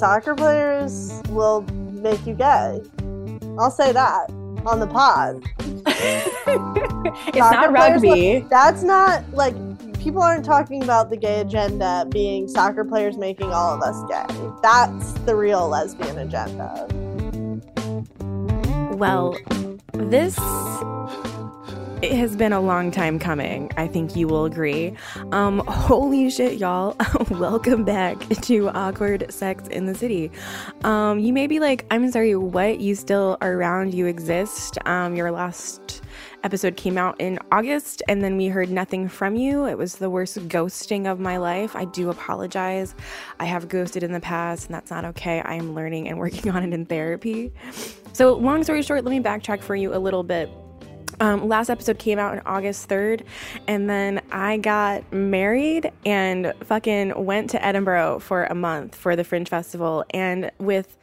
Soccer players will make you gay. I'll say that on the pod. it's not rugby. Like, that's not like people aren't talking about the gay agenda being soccer players making all of us gay. That's the real lesbian agenda. Well, this it has been a long time coming. I think you will agree. Um, holy shit, y'all. Welcome back to Awkward Sex in the City. Um, you may be like, I'm sorry, what? You still are around? You exist? Um, your last episode came out in August and then we heard nothing from you. It was the worst ghosting of my life. I do apologize. I have ghosted in the past and that's not okay. I am learning and working on it in therapy. So, long story short, let me backtrack for you a little bit. Um, last episode came out on August 3rd, and then I got married and fucking went to Edinburgh for a month for the Fringe Festival. And with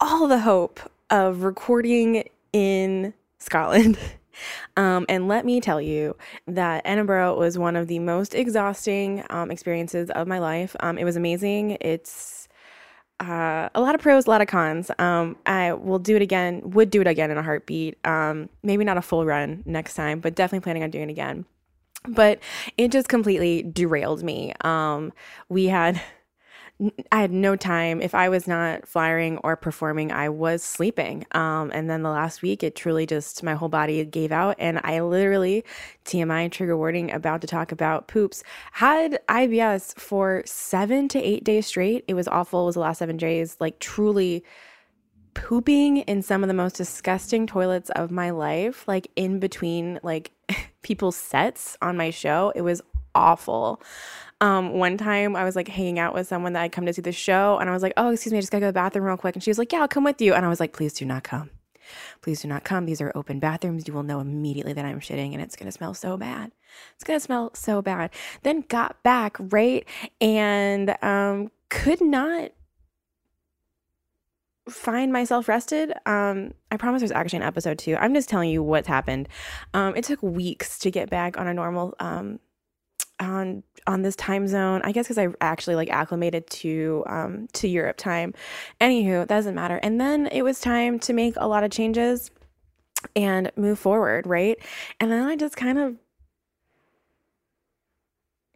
all the hope of recording in Scotland. Um, and let me tell you that Edinburgh was one of the most exhausting um, experiences of my life. Um, it was amazing. It's uh, a lot of pros, a lot of cons. Um, I will do it again, would do it again in a heartbeat. Um, maybe not a full run next time, but definitely planning on doing it again. But it just completely derailed me. Um, we had I had no time. If I was not flying or performing, I was sleeping. Um, and then the last week, it truly just, my whole body gave out. And I literally, TMI trigger warning, about to talk about poops, had IBS for seven to eight days straight. It was awful. It was the last seven days, like truly pooping in some of the most disgusting toilets of my life, like in between like people's sets on my show. It was awful. Um, one time I was like hanging out with someone that I'd come to see the show, and I was like, "Oh, excuse me, I just gotta go to the bathroom real quick." And she was like, "Yeah, I'll come with you." And I was like, "Please do not come. Please do not come. These are open bathrooms. You will know immediately that I'm shitting, and it's gonna smell so bad. It's gonna smell so bad." Then got back right and um, could not find myself rested. Um, I promise there's actually an episode too. I'm just telling you what's happened. Um, it took weeks to get back on a normal um on on this time zone. I guess because I actually like acclimated to um, to Europe time. Anywho, it doesn't matter. And then it was time to make a lot of changes and move forward, right? And then I just kind of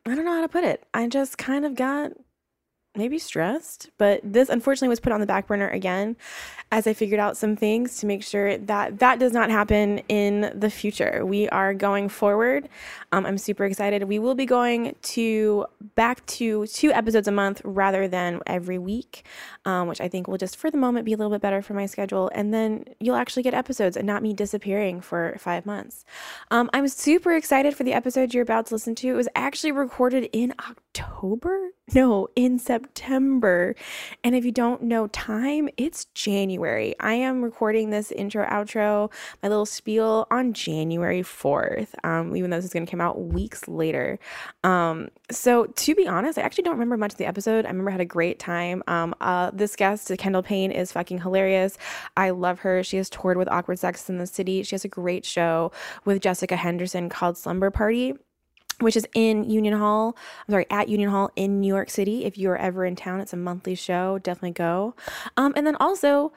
I don't know how to put it. I just kind of got maybe stressed, but this unfortunately was put on the back burner again as I figured out some things to make sure that that does not happen in the future. We are going forward. Um, I'm super excited. We will be going to back to two episodes a month rather than every week, um, which I think will just for the moment be a little bit better for my schedule. And then you'll actually get episodes and not me disappearing for five months. Um, I'm super excited for the episode you're about to listen to. It was actually recorded in October. No, in September. And if you don't know time, it's January. January. I am recording this intro, outro, my little spiel on January 4th, um, even though this is going to come out weeks later. Um, so, to be honest, I actually don't remember much of the episode. I remember I had a great time. Um, uh, this guest, Kendall Payne, is fucking hilarious. I love her. She has toured with Awkward Sex in the City. She has a great show with Jessica Henderson called Slumber Party which is in Union Hall. I'm sorry, at Union Hall in New York City. If you're ever in town, it's a monthly show. Definitely go. Um, and then also,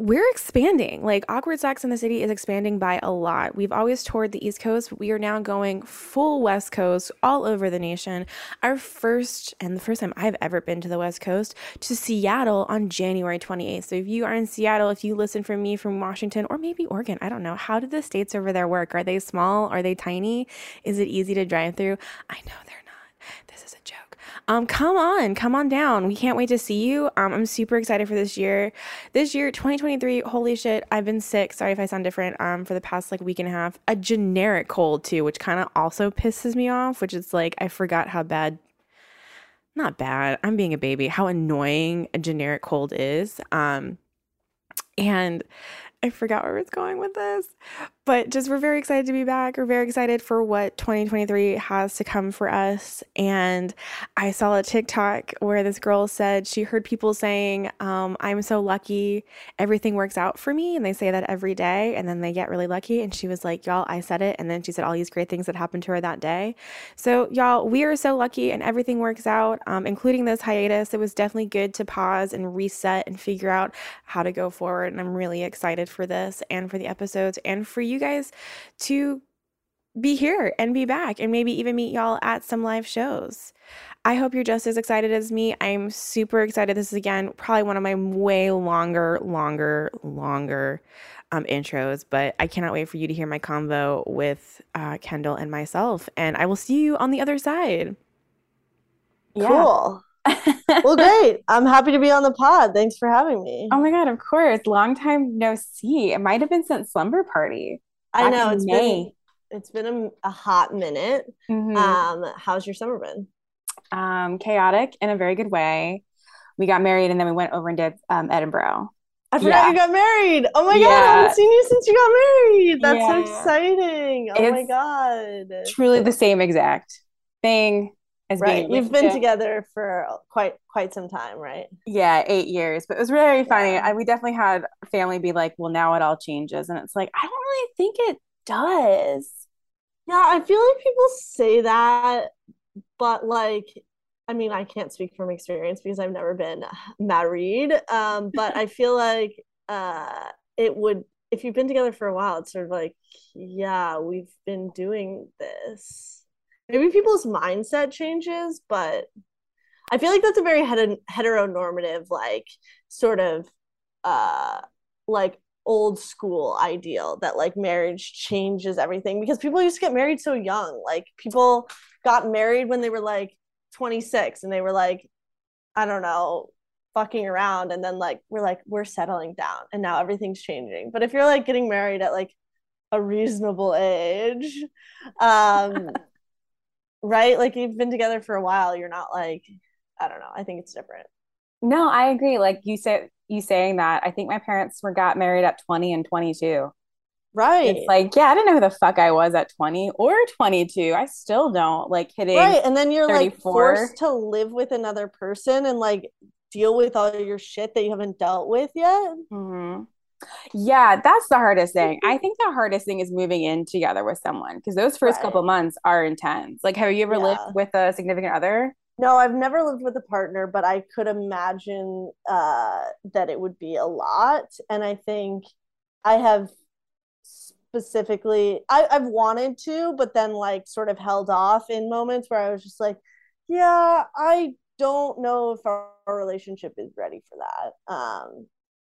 we're expanding. Like Awkward Sex in the City is expanding by a lot. We've always toured the East Coast, but we are now going full West Coast all over the nation. Our first and the first time I've ever been to the West Coast to Seattle on January 28th. So if you are in Seattle, if you listen from me from Washington or maybe Oregon, I don't know. How do the states over there work? Are they small? Are they tiny? Is it easy to drive through? I know they're not. This is a joke. Um, come on, come on down. We can't wait to see you. Um, I'm super excited for this year. This year, 2023, holy shit, I've been sick. Sorry if I sound different. Um, for the past like week and a half, a generic cold too, which kind of also pisses me off. Which is like I forgot how bad. Not bad. I'm being a baby. How annoying a generic cold is. Um, and I forgot where it's going with this, but just we're very excited to be back. We're very excited for what 2023 has to come for us. And I saw a TikTok where this girl said she heard people saying, um, I'm so lucky, everything works out for me. And they say that every day, and then they get really lucky. And she was like, Y'all, I said it. And then she said all these great things that happened to her that day. So, y'all, we are so lucky, and everything works out, um, including this hiatus. It was definitely good to pause and reset and figure out how to go forward. And I'm really excited for this and for the episodes and for you guys to be here and be back and maybe even meet y'all at some live shows. I hope you're just as excited as me. I'm super excited. This is again probably one of my way longer, longer, longer um, intros, but I cannot wait for you to hear my convo with uh, Kendall and myself. And I will see you on the other side. Yeah. Well, great. I'm happy to be on the pod. Thanks for having me. Oh my god, of course. Long time no see. It might have been since slumber party. I know it's May. been it's been a, a hot minute. Mm-hmm. Um, how's your summer been? Um, chaotic in a very good way. We got married and then we went over and did um, Edinburgh. I forgot yeah. you got married. Oh my yeah. god, I haven't seen you since you got married. That's yeah. so exciting. Oh it's my god. Truly the same exact thing as right. You've been together for quite quite some time, right? Yeah, eight years. But it was very funny. Yeah. I, we definitely had family be like, "Well, now it all changes," and it's like I don't really think it does. Yeah, I feel like people say that, but like, I mean, I can't speak from experience because I've never been married. Um, but I feel like uh, it would if you've been together for a while. It's sort of like, yeah, we've been doing this maybe people's mindset changes, but I feel like that's a very heteronormative, like sort of uh like old school ideal that like marriage changes everything because people used to get married so young. Like people got married when they were like 26 and they were like, I don't know, fucking around and then like we're like we're settling down and now everything's changing. But if you're like getting married at like a reasonable age, um right? Like you've been together for a while. You're not like, I don't know. I think it's different. No, I agree. Like you said, you saying that, I think my parents were got married at 20 and 22. Right. It's like, yeah, I didn't know who the fuck I was at 20 or 22. I still don't like hitting. Right. And then you're 34. like forced to live with another person and like deal with all your shit that you haven't dealt with yet. Mm-hmm. Yeah, that's the hardest thing. I think the hardest thing is moving in together with someone because those first right. couple months are intense. Like, have you ever yeah. lived with a significant other? No, I've never lived with a partner, but I could imagine uh, that it would be a lot. And I think I have specifically, I, I've wanted to, but then like sort of held off in moments where I was just like, yeah, I don't know if our, our relationship is ready for that. Um,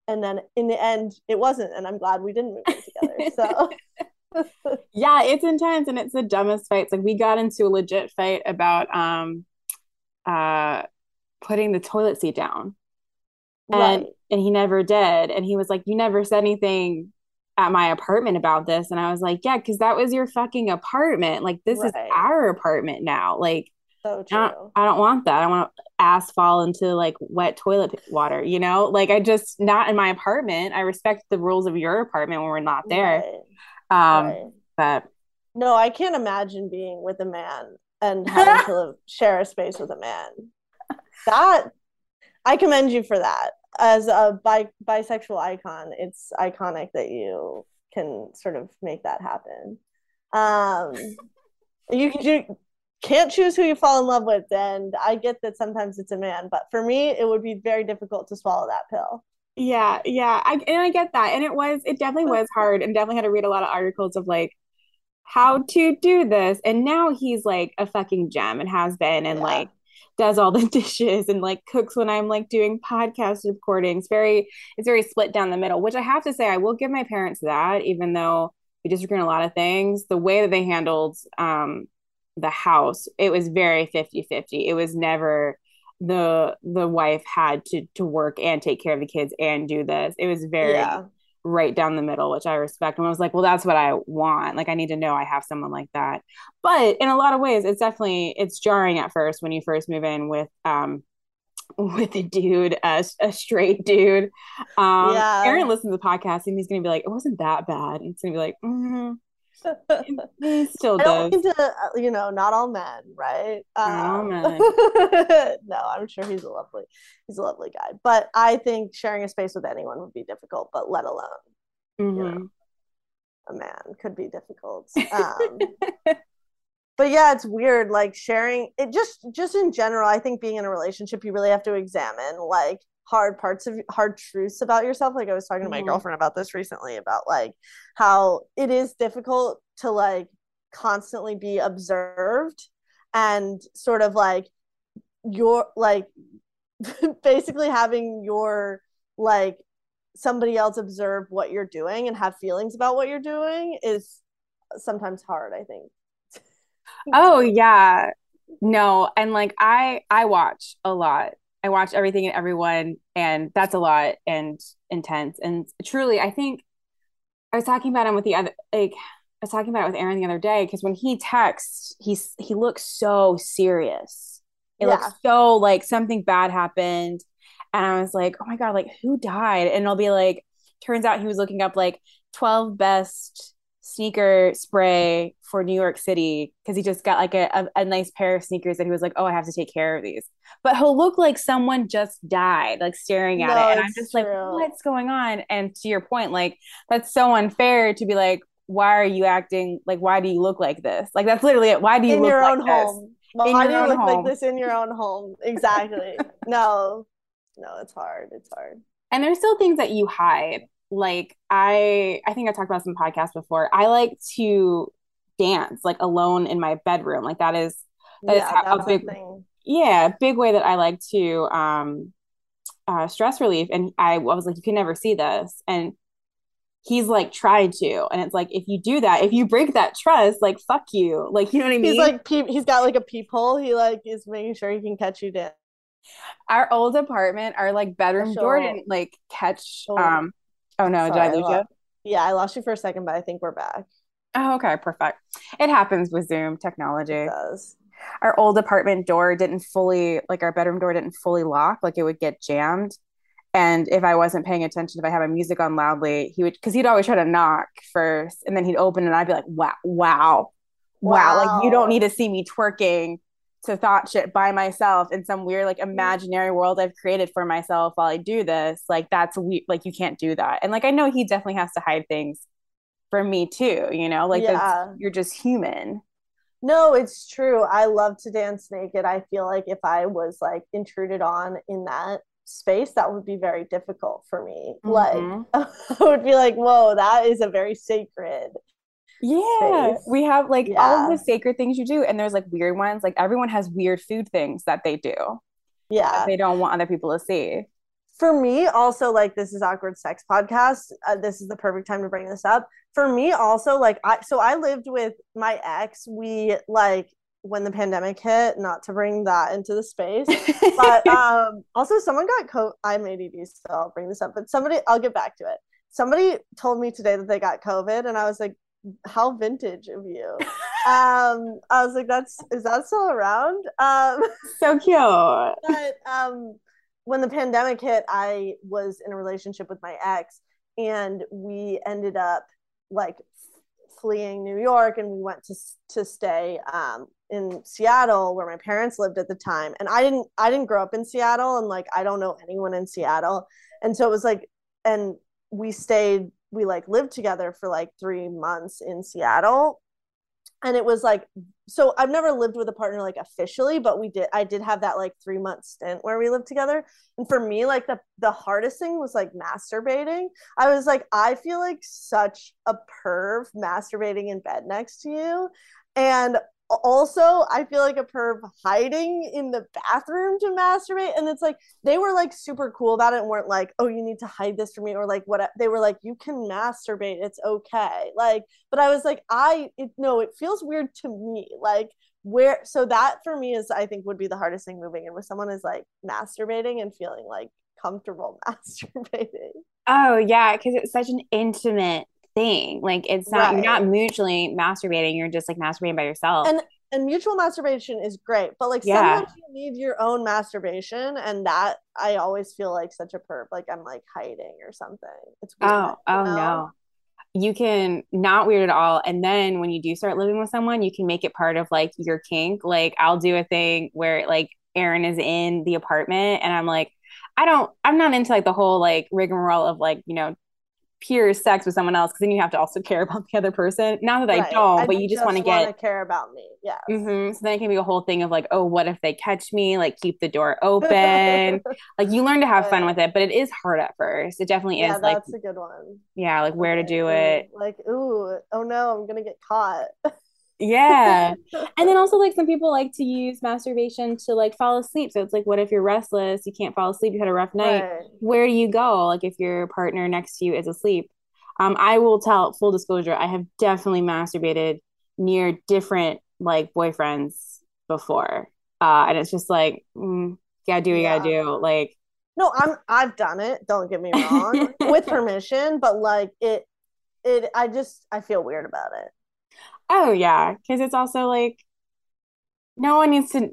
and then in the end it wasn't and i'm glad we didn't move in together so yeah it's intense and it's the dumbest fights like we got into a legit fight about um uh putting the toilet seat down and right. and he never did and he was like you never said anything at my apartment about this and i was like yeah because that was your fucking apartment like this right. is our apartment now like so true. I don't, I don't want that. I want ass fall into like wet toilet water, you know? Like I just not in my apartment. I respect the rules of your apartment when we're not there. Right. Um right. but no, I can't imagine being with a man and having to live, share a space with a man. That I commend you for that. As a bi- bisexual icon, it's iconic that you can sort of make that happen. Um, you can do can't choose who you fall in love with and i get that sometimes it's a man but for me it would be very difficult to swallow that pill yeah yeah I, and i get that and it was it definitely was hard and definitely had to read a lot of articles of like how to do this and now he's like a fucking gem and has been and yeah. like does all the dishes and like cooks when i'm like doing podcast recordings very it's very split down the middle which i have to say i will give my parents that even though we disagree on a lot of things the way that they handled um the house, it was very 50-50. It was never the the wife had to to work and take care of the kids and do this. It was very yeah. right down the middle, which I respect. And I was like, well, that's what I want. Like I need to know I have someone like that. But in a lot of ways, it's definitely it's jarring at first when you first move in with um with a dude, a, a straight dude. Um, yeah. Aaron listens to the podcast and he's gonna be like, it wasn't that bad. And it's gonna be like, mm-hmm. he still does. To, uh, you know, not all men, right? Um, men. no, I'm sure he's a lovely, he's a lovely guy. But I think sharing a space with anyone would be difficult. But let alone, mm-hmm. you know, mm-hmm. a man could be difficult. Um, but yeah it's weird like sharing it just just in general i think being in a relationship you really have to examine like hard parts of hard truths about yourself. Like i was talking to my mm-hmm. girlfriend about this recently about like how it is difficult to like constantly be observed and sort of like your like basically having your like somebody else observe what you're doing and have feelings about what you're doing is sometimes hard i think. Oh yeah. No and like i i watch a lot i watch everything and everyone and that's a lot and intense. And truly i think i was talking about him with the other like i was talking about it with aaron the other day because when he texts he's he looks so serious. It yeah. looks so like something bad happened. And i was like oh my god like who died? And it'll be like turns out he was looking up like 12 best sneaker spray for New York City because he just got like a, a, a, nice pair of sneakers that he was like, oh, I have to take care of these. But he'll look like someone just died, like staring at no, it. And I'm just true. like, what's going on? And to your point, like, that's so unfair to be like, why are you acting like, why do you look like this? Like, that's literally it. Why do you in look your like own this? home? Why do you look home? like this in your own home? Exactly. no, no, it's hard. It's hard. And there's still things that you hide like I I think I talked about some podcasts before. I like to dance like alone in my bedroom. Like that is that yeah, is how, a big yeah, big way that I like to um uh stress relief. And I, I was like, you can never see this. And he's like tried to and it's like if you do that if you break that trust like fuck you like you know what i mean he's like peep, he's got like a peephole he like is making sure he can catch you down our old apartment our like bedroom door didn't like catch um Oh no, Sorry, did I lose I you? Yeah, I lost you for a second, but I think we're back. Oh, okay, perfect. It happens with Zoom technology. It does. Our old apartment door didn't fully, like our bedroom door didn't fully lock, like it would get jammed. And if I wasn't paying attention, if I had my music on loudly, he would, because he'd always try to knock first, and then he'd open, and I'd be like, "Wow, wow, wow!" wow. Like you don't need to see me twerking to thought shit by myself in some weird like imaginary world I've created for myself while I do this. Like that's we like you can't do that. And like I know he definitely has to hide things from me too, you know? Like yeah. you're just human. No, it's true. I love to dance naked. I feel like if I was like intruded on in that space, that would be very difficult for me. Mm-hmm. Like I would be like, whoa, that is a very sacred yeah, space. we have like yeah. all of the sacred things you do, and there's like weird ones. Like everyone has weird food things that they do. Yeah, they don't want other people to see. For me, also like this is awkward sex podcast. Uh, this is the perfect time to bring this up. For me, also like I so I lived with my ex. We like when the pandemic hit, not to bring that into the space, but um also someone got COVID. I'm ADD, so I'll bring this up. But somebody, I'll get back to it. Somebody told me today that they got COVID, and I was like, how vintage of you. um, I was like, that's is that still around? Um, so cute. But um, when the pandemic hit, I was in a relationship with my ex, and we ended up like fleeing New York, and we went to to stay um, in Seattle where my parents lived at the time. And I didn't I didn't grow up in Seattle, and like I don't know anyone in Seattle, and so it was like, and we stayed we like lived together for like three months in Seattle. And it was like, so I've never lived with a partner like officially, but we did, I did have that like three month stint where we lived together. And for me, like the, the hardest thing was like masturbating. I was like, I feel like such a perv masturbating in bed next to you. And also I feel like a perv hiding in the bathroom to masturbate. And it's like they were like super cool about it and weren't like, oh, you need to hide this from me or like what they were like, you can masturbate, it's okay. Like, but I was like, I it, no, it feels weird to me. Like where so that for me is I think would be the hardest thing moving in with someone is like masturbating and feeling like comfortable masturbating. Oh yeah, because it's such an intimate thing. Like it's not right. you're not mutually masturbating, you're just like masturbating by yourself. And and mutual masturbation is great, but like yeah. sometimes you need your own masturbation, and that I always feel like such a perp, like I'm like hiding or something. It's weird, oh oh know? no. You can not weird at all. And then when you do start living with someone, you can make it part of like your kink. Like I'll do a thing where like Aaron is in the apartment and I'm like, I don't, I'm not into like the whole like rigmarole of like, you know, pure sex with someone else because then you have to also care about the other person. Not that right. I don't, I but you just, want to get care about me. Yeah. Mm-hmm. So then it can be a whole thing of like, oh, what if they catch me? Like keep the door open. like you learn to have fun with it, but it is hard at first. It definitely yeah, is. Like that's a good one. Yeah, like where to do it. Like, ooh, oh no, I'm gonna get caught. yeah. And then also like some people like to use masturbation to like fall asleep. So it's like what if you're restless? You can't fall asleep. You had a rough night. Right. where do you go? Like if your partner next to you is asleep. Um i will tell full disclosure i have definitely masturbated near different like boyfriends before. Uh and it's just like mm, gotta do what yeah. you gotta do. Like no i'm i've done it. Don't get me wrong. With permission but like it it i just i feel weird about it Oh yeah, because it's also like no one needs to.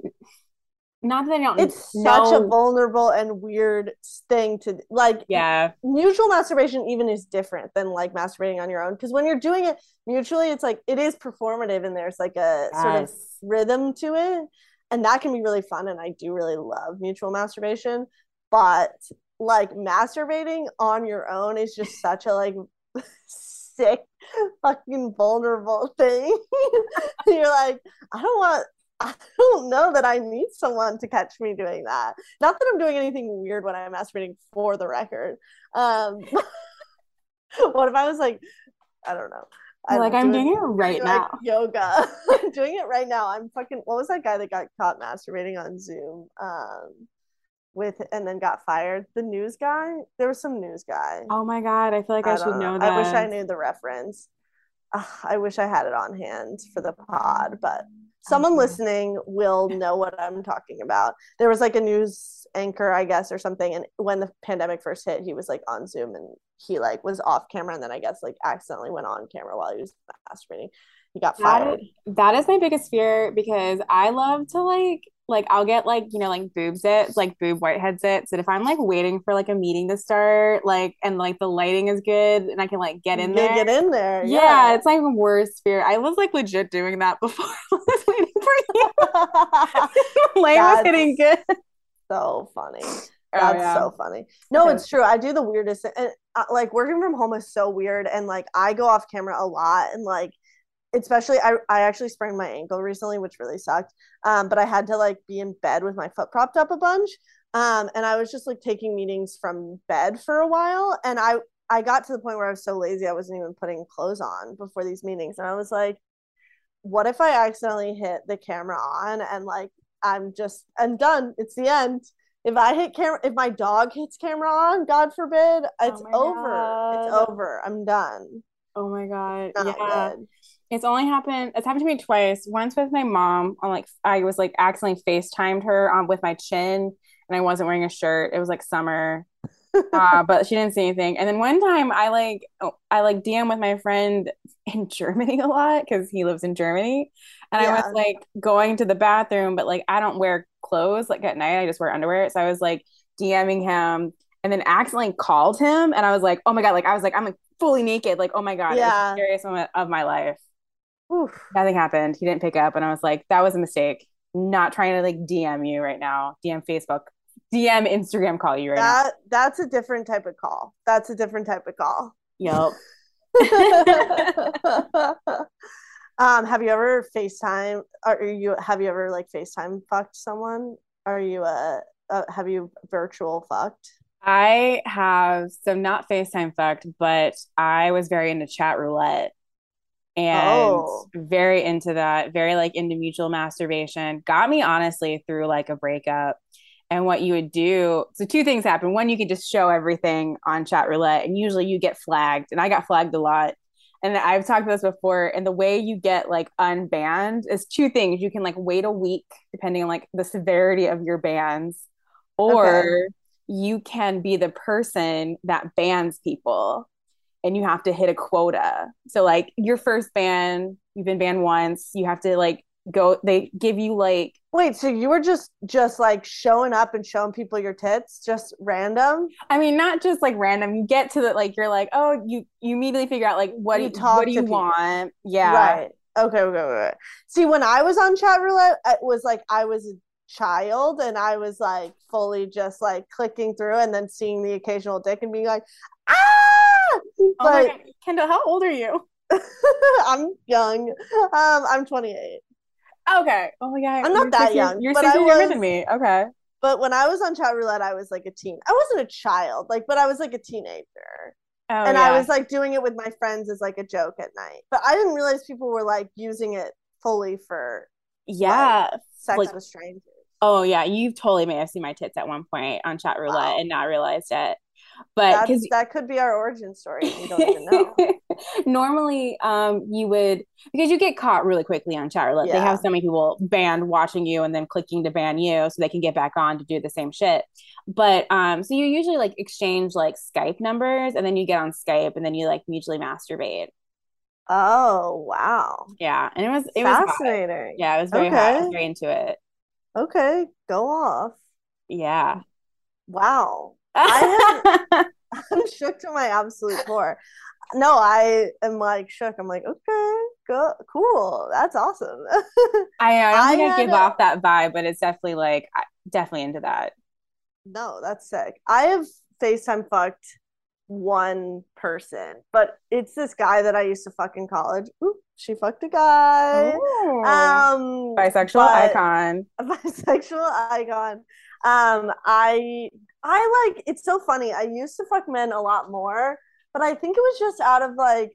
Not that they don't. It's know. such a vulnerable and weird thing to like. Yeah, mutual masturbation even is different than like masturbating on your own because when you're doing it mutually, it's like it is performative and there's like a yes. sort of rhythm to it, and that can be really fun. And I do really love mutual masturbation, but like masturbating on your own is just such a like sick, fucking vulnerable thing. You're like, I don't want, I don't know that I need someone to catch me doing that. Not that I'm doing anything weird when I'm masturbating for the record. Um, what if I was like, I don't know. I'm like I'm doing, doing it right doing now. Like yoga. I'm doing it right now. I'm fucking. What was that guy that got caught masturbating on Zoom? Um, with and then got fired. The news guy, there was some news guy. Oh my god, I feel like I, I should know. know. that. I wish I knew the reference. Uh, I wish I had it on hand for the pod, but someone listening will know what I'm talking about. There was like a news anchor, I guess, or something, and when the pandemic first hit, he was like on Zoom and he like was off camera, and then I guess like accidentally went on camera while he was masturbating. He got fired. That, that is my biggest fear because I love to like like I'll get like you know like boobs it like boob whiteheads it. So if I'm like waiting for like a meeting to start like and like the lighting is good and I can like get in there get in there yeah, yeah. it's like worst fear. I was like legit doing that before I was waiting for you. Light was hitting good. so funny. Oh, that's oh, yeah. so funny. No it's true I do the weirdest and uh, like working from home is so weird and like I go off camera a lot and like especially I, I actually sprained my ankle recently which really sucked. Um, but i had to like be in bed with my foot propped up a bunch. Um, and i was just like taking meetings from bed for a while. And i i got to the point where i was so lazy i wasn't even putting clothes on before these meetings. And i was like what if i accidentally hit the camera on and like i'm just i'm done. It's the end. If i hit camera if my dog hits camera on god forbid it's oh over. God. it's over. I'm done. Oh my god. Not yeah. good. It's only happened. It's happened to me twice. Once with my mom. On like I was like accidentally FaceTimed her on with my chin, and I wasn't wearing a shirt. It was like summer, uh, but she didn't see anything. And then one time I like oh, I like DM with my friend in Germany a lot because he lives in Germany, and yeah. I was like going to the bathroom, but like I don't wear clothes like at night. I just wear underwear. So I was like DMing him, and then accidentally called him, and I was like, oh my god, like I was like I'm like fully naked, like oh my god, yeah. it was the scariest moment of my life. Oof. Nothing happened. He didn't pick up, and I was like, that was a mistake. Not trying to like DM you right now. DM Facebook. DM Instagram call you right that, now. That's a different type of call. That's a different type of call. Yep. um, have you ever FaceTime? Are you have you ever like FaceTime fucked someone? Are you a, a have you virtual fucked? I have so not FaceTime fucked, but I was very into chat roulette and Oh. very into that, very like into mutual masturbation. Got me honestly through like a breakup. And what you would do, so two things happen. One, you could just show everything on chat roulette, and usually you get flagged. And I got flagged a lot. And I've talked about this before. And the way you get like unbanned is two things. You can like wait a week, depending on like the severity of your bans, or Okay. you can be the person that bans people and you have to hit a quota. So like your first ban, you've been banned once, you have to like go they give you like Wait, so you were just just like showing up and showing people your tits, just random? I mean not just like random. You get to the like you're like, "Oh, you you immediately figure out like what You do you, talk what do you people. want?" Yeah. Right. Okay, okay, okay. See, when I was on chat roulette, it was like I was a child and I was like fully just like clicking through and then seeing the occasional dick and being like, ah! Oh my God. Kendall, how old are you? I'm young. Um, I'm 28. Okay. Oh my God. I'm not You're that six young, You're but six years younger than me. Okay. But when I was on chat roulette, I was like a teen. I wasn't a child, like, but I was like a teenager. Oh, and yeah. I was like doing it with my friends as like a joke at night. But I didn't realize people were like using it fully for yeah. sex Like- with strangers. Oh yeah, you've totally may have seen my tits at one point on chat roulette Wow. and not realized it. But because that could be our origin story. We don't even know. normally um you would because you get caught really quickly on chat roulette. They have so many people banned watching you and then clicking to ban you so they can get back on to do the same shit. But um so you usually like exchange like Skype numbers and then you get on Skype and then you like mutually masturbate. Oh wow, Yeah. And it was it was hot. fascinating. Yeah, it was very hot. I was very into it. Okay, go off. Yeah. Wow, I am, I'm shook to my absolute core. No, I am like shook. I'm like, okay, go, cool. That's awesome. I, I don't I think I give a- off that vibe, but it's definitely like definitely into that. No, that's sick. I have FaceTime fucked one person, but it's this guy that I used to fuck in college. Oop, she fucked a guy. Ooh. Um, bisexual icon. a bisexual icon. Um, I I like it's so funny. I used to fuck men a lot more, but I think it was just out of like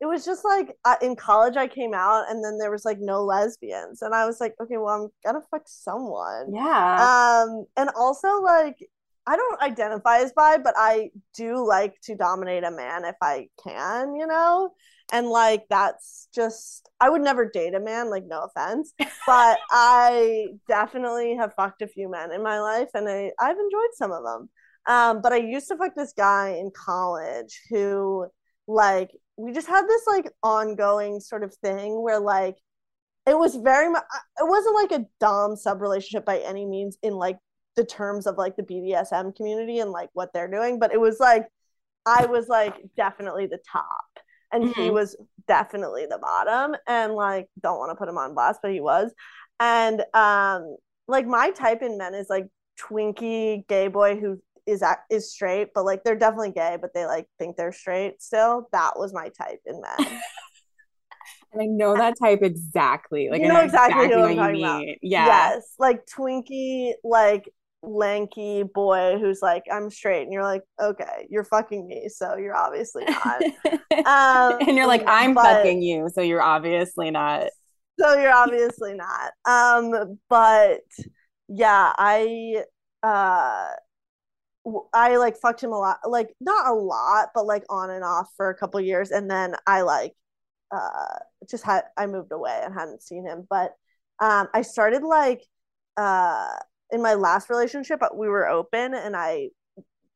it was just like uh, in college I came out and then there was like no lesbians and I was like, okay, well I'm gonna fuck someone. Yeah. Um, and also like I don't identify as bi, but I do like to dominate a man if I can, you know? And like that's just I would never date a man, like no offense, but I definitely have fucked a few men in my life and I, I've enjoyed some of them. Um, but I used to fuck this guy in college who like we just had this like ongoing sort of thing where like it was very much it wasn't like a dom sub relationship by any means in like the terms of like the BDSM community and like what they're doing, but it was like I was like definitely the top and he Mhm. was definitely the bottom and like don't want to put him on blast, but he was. And um like my type in men is like twinky gay boy who is ac- is straight, but like they're definitely gay, but they like think they're straight still. That was my type in men. And I know that type exactly. Like You I know exactly who what I'm you talking about. mean. Yeah. Yes, like twinky, like lanky boy who's like, I'm straight, and you're like, okay, you're fucking me, so you're obviously not. Um, and you're like, I'm but- fucking you, so you're obviously not. so you're obviously not. Um, but yeah, I uh I like fucked him a lot, like not a lot, but like on and off for a couple years, and then I like uh just had I moved away and hadn't seen him, but um I started like uh in my last relationship we were open and I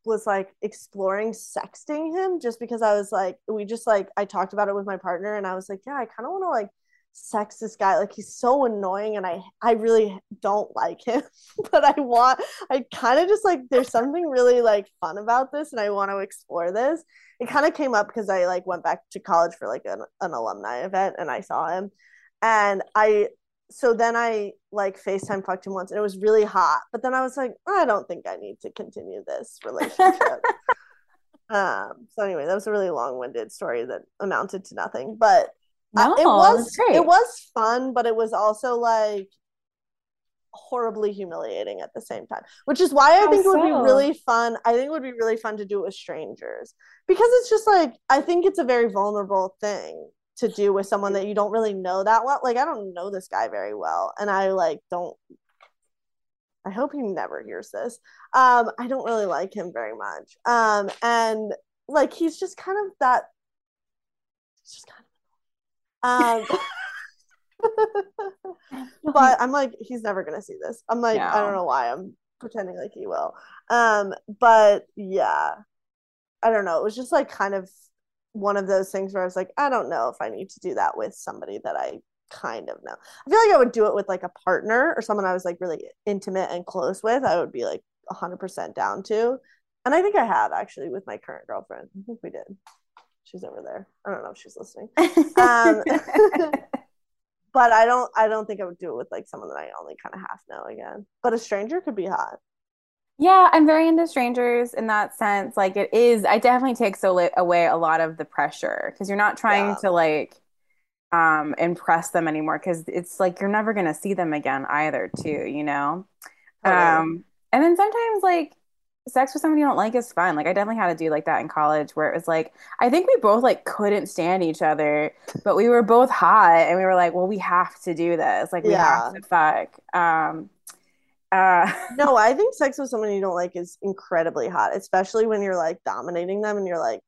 was like exploring sexting him just because I was like we just like I talked about it with my partner and I was like yeah I kind of want to like sex this guy. Like he's so annoying and I I really don't like him but I want I kind of just like there's something really like fun about this and I want to explore this. It kind of came up because I like went back to college for like an, an alumni event and I saw him. And I so then I like FaceTime fucked him once and it was really hot but then I was like I don't think I need to continue this relationship um so anyway that was a really long-winded story that amounted to nothing but No, uh, it was it was fun, but it was also like horribly humiliating at the same time. Which is why I think it would be really fun. I think it would be really fun to do it with strangers because it's just like I think it's a very vulnerable thing to do with someone that you don't really know that well. Like I don't know this guy very well, and I like don't. I hope he never hears this. Um, I don't really like him very much. Um, and like he's just kind of that. He's just kind of. Um, but I'm like, he's never gonna see this. I'm like, I don't know why I'm pretending like he will. Um, but yeah, I don't know. It was just like kind of one of those things where I was like, I don't know if I need to do that with somebody that I kind of know. I feel like I would do it with like a partner or someone I was like really intimate and close with. I would be like 100% down to. And I think I have actually with my current girlfriend. I think we did. She's over there. I don't know if she's listening. Um, but I don't I don't think I would do it with like someone that I only kind of half know again. But a stranger could be hot. Yeah, I'm very into strangers in that sense. Like it is, I definitely takes away away a lot of the pressure because you're not trying Yeah. to like um impress them anymore because it's like you're never gonna see them again either too, you know? Totally. Um and then sometimes like sex with someone you don't like is fun. Like I definitely had to do like that in college where it was like I think we both like couldn't stand each other, but we were both hot and we were like, well, we have to do this. Like we have to fuck. Um uh No, I think sex with someone you don't like is incredibly hot, especially when you're like dominating them and you're like,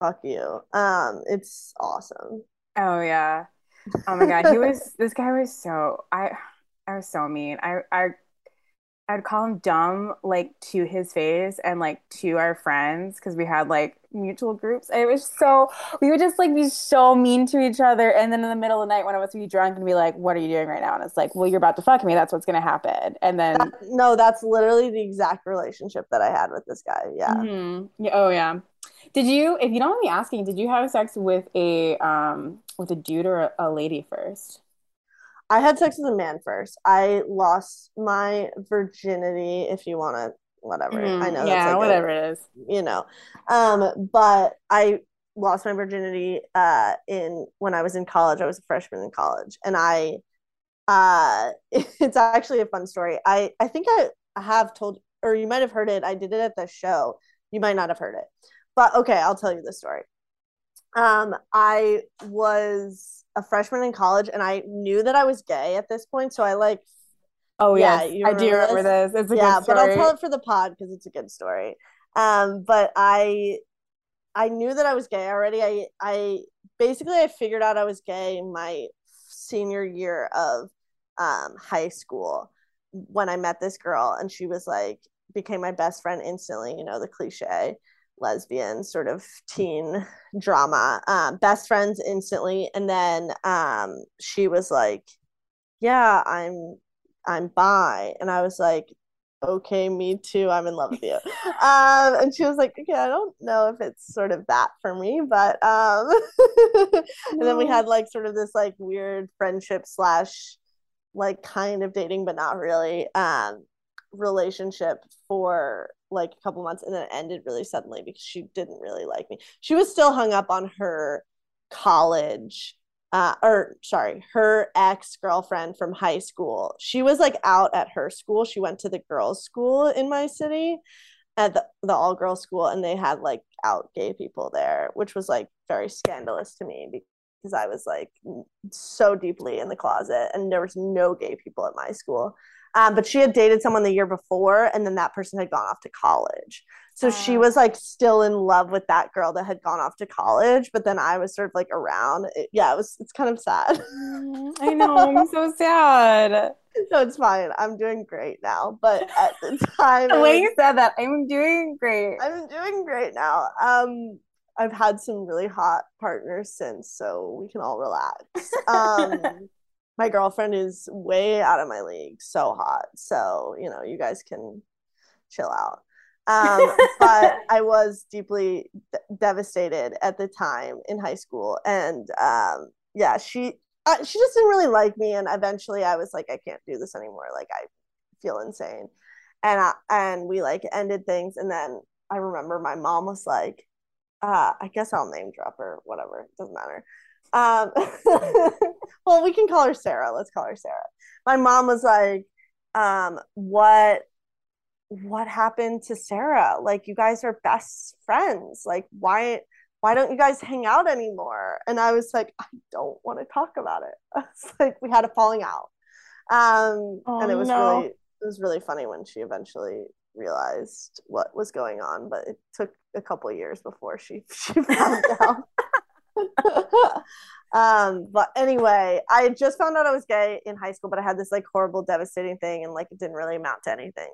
fuck you. Um, it's awesome. Oh yeah. Oh my God. He was this guy was so I I was so mean. I I I'd call him dumb like to his face and like to our friends because we had like mutual groups. And it was so we would just like be so mean to each other. And then in the middle of the night, one of us would be drunk and be like, What are you doing right now? And it's like, Well, you're about to fuck me. That's what's gonna happen. And then That, no, that's literally the exact relationship that I had with this guy. Yeah. Mhm. Yeah, oh yeah. Did you, if you don't mind me asking, did you have sex with a um with a dude or a, a lady first? I had sex with a man first. I lost my virginity, if you want to, whatever. I know Mm, yeah, that's like a- whatever it is. you know. Um, but I lost my virginity uh in when I was in college. I was a freshman in college, and I uh it's actually a fun story. I I think I have told or you might have heard it. I did it at the show. You might not have heard it. But okay, I'll tell you the story. Um, I was a freshman in college and I knew that I was gay at this point. So I like Oh Yeah, yes, I do remember remember this. It's a yeah, but I'll tell it for the pod because it's a good story. Um, but I I knew that I was gay already. I I basically I figured out I was gay my senior year of um high school when I met this girl and she was like became my best friend instantly, you know, the cliche lesbian sort of teen drama. Um, best friends instantly. And then um she was like, Yeah, I'm I'm bi. And I was like, okay, me too. I'm in love with you. Um, and she was like, okay, I don't know if it's sort of that for me, but um, and then we had like sort of this like weird friendship slash like kind of dating, but not really um relationship for like a couple months and then it ended really suddenly because she didn't really like me. She was still hung up on her college uh, or sorry, her ex girlfriend from high school. She was like out at her school. She went to the girls' school in my city, at the, the all girls school, and they had like out gay people there, which was like very scandalous to me because I was like so deeply in the closet, and there was no gay people at my school. Um, but she had dated someone the year before, and then that person had gone off to college. So she was like still in love with that girl that had gone off to college, but then I was sort of like around. It- yeah, it was it's kind of sad. Mm, I know, I'm so sad. no, it's fine. I'm doing great now, but at the time, The way was- you said that, I'm doing great. I'm doing great now. Um, I've had some really hot partners since, so we can all relax. Um, my girlfriend is way out of my league, so hot. So you know, you guys can chill out. Um, but I was deeply d- devastated at the time in high school, and um, yeah, she uh, she just didn't really like me, and eventually I was like, I can't do this anymore. Like I feel insane, and I, and we like ended things, and then I remember my mom was like, uh, I guess I'll name drop her, whatever, doesn't matter. Um, well, we can call her Sarah. Let's call her Sarah. My mom was like, um what what happened to Sarah? Like you guys are best friends. Like why why don't you guys hang out anymore? And I was like, I don't want to talk about it. It's like we had a falling out. Um oh, and it was no. really it was really funny when she eventually realized what was going on, but it took a couple years before she she found out. um but anyway i just found out i was gay in high school but i had this like horrible devastating thing and like it didn't really amount to anything.